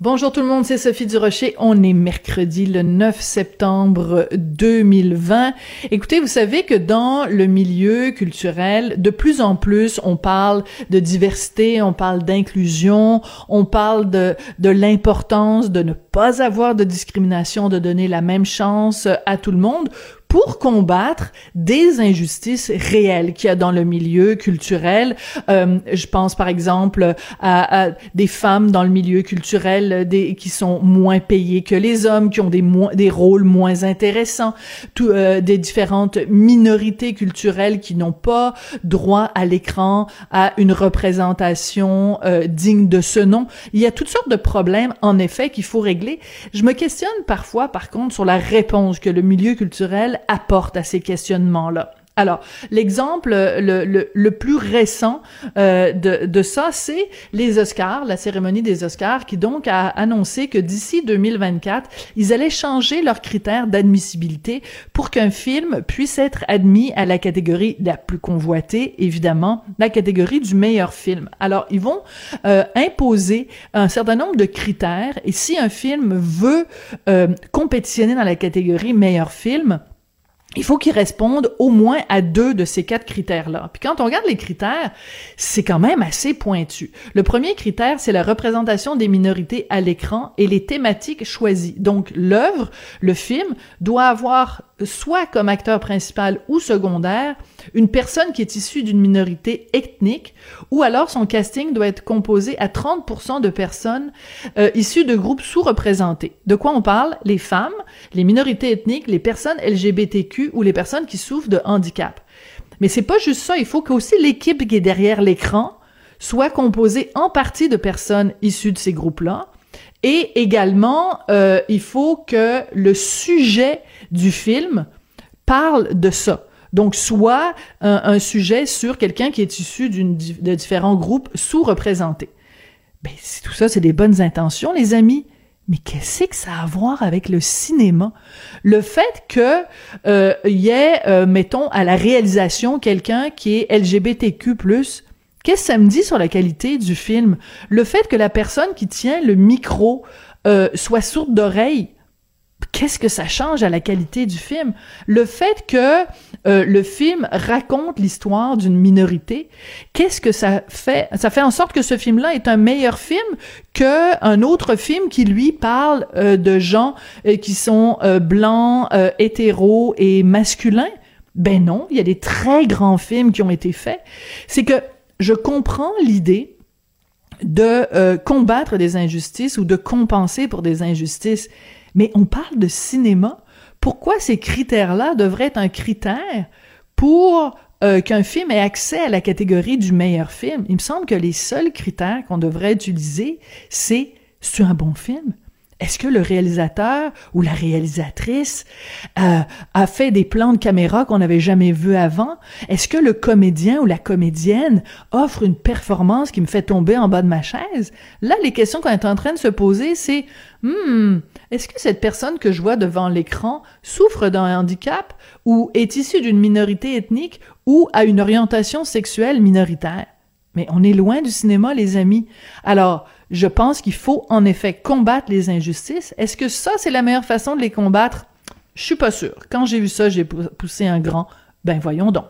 Bonjour tout le monde, c'est Sophie Durocher. On est mercredi le 9 septembre 2020. Écoutez, vous savez que dans le milieu culturel, de plus en plus, on parle de diversité, on parle d'inclusion, on parle de, de l'importance de ne pas avoir de discrimination, de donner la même chance à tout le monde pour combattre des injustices réelles qu'il y a dans le milieu culturel. Euh, je pense par exemple à, à, des femmes dans le milieu culturel des, qui sont moins payées que les hommes, qui ont des, des rôles moins intéressants, tout, euh, des différentes minorités culturelles qui n'ont pas droit à l'écran, à une représentation euh, digne de ce nom. Il y a toutes sortes de problèmes, en effet, qu'il faut régler. Je me questionne parfois, par contre, sur la réponse que le milieu culturel apporte à ces questionnements-là. Alors, l'exemple le, plus récent euh, de, de ça, c'est les Oscars, la cérémonie des Oscars, qui donc a annoncé que d'ici 2024, ils allaient changer leurs critères d'admissibilité pour qu'un film puisse être admis à la catégorie la plus convoitée, évidemment, la catégorie du meilleur film. Alors, ils vont euh, imposer un certain nombre de critères, et si un film veut euh, compétitionner dans la catégorie meilleur film, il faut qu'ils répondent au moins à deux de ces quatre critères-là. Puis quand on regarde les critères, c'est quand même assez pointu. Le premier critère, c'est la représentation des minorités à l'écran et les thématiques choisies. Donc l'œuvre, le film, doit avoir soit comme acteur principal ou secondaire une personne qui est issue d'une minorité ethnique, ou alors son casting doit être composé à 30% de personnes euh, issues de groupes sous-représentés. De quoi on parle? Les femmes, les minorités ethniques, les personnes LGBTQ ou les personnes qui souffrent de handicap. Mais c'est pas juste ça, il faut qu'aussi l'équipe qui est derrière l'écran soit composée en partie de personnes issues de ces groupes-là. Et également, euh, il faut que le sujet du film parle de ça. Donc, soit un, sujet sur quelqu'un qui est issu de différents groupes sous-représentés. Ben, tout ça, c'est des bonnes intentions, les amis. Mais qu'est-ce que ça a à voir avec le cinéma? Le fait que euh, y ait, euh, mettons, à la réalisation quelqu'un qui est LGBTQ+, qu'est-ce que ça me dit sur la qualité du film? Le fait que la personne qui tient le micro euh, soit sourde d'oreille, qu'est-ce que ça change à la qualité du film? Le fait que euh, le film raconte l'histoire d'une minorité, qu'est-ce que ça fait? Ça fait en sorte que ce film-là est un meilleur film qu'un autre film qui, lui, parle euh, de gens euh, qui sont blancs, hétéros et masculins. Ben non, il y a des très grands films qui ont été faits. C'est que je comprends l'idée de combattre des injustices ou de compenser pour des injustices mais on parle de cinéma. Pourquoi ces critères-là devraient être un critère pour euh, qu'un film ait accès à la catégorie du meilleur film? Il me semble que les seuls critères qu'on devrait utiliser, c'est c'est un bon film? Est-ce que le réalisateur ou la réalisatrice euh, a fait des plans de caméra qu'on n'avait jamais vus avant? Est-ce que le comédien ou la comédienne offre une performance qui me fait tomber en bas de ma chaise? Là, les questions qu'on est en train de se poser, c'est hmm, est-ce que cette personne que je vois devant l'écran souffre d'un handicap ou est issue d'une minorité ethnique ou a une orientation sexuelle minoritaire? Mais on est loin du cinéma, les amis. Alors, je pense qu'il faut en effet combattre les injustices. Est-ce que ça, c'est la meilleure façon de les combattre? Je suis pas sûre. Quand j'ai vu ça, j'ai poussé un grand. Ben voyons donc.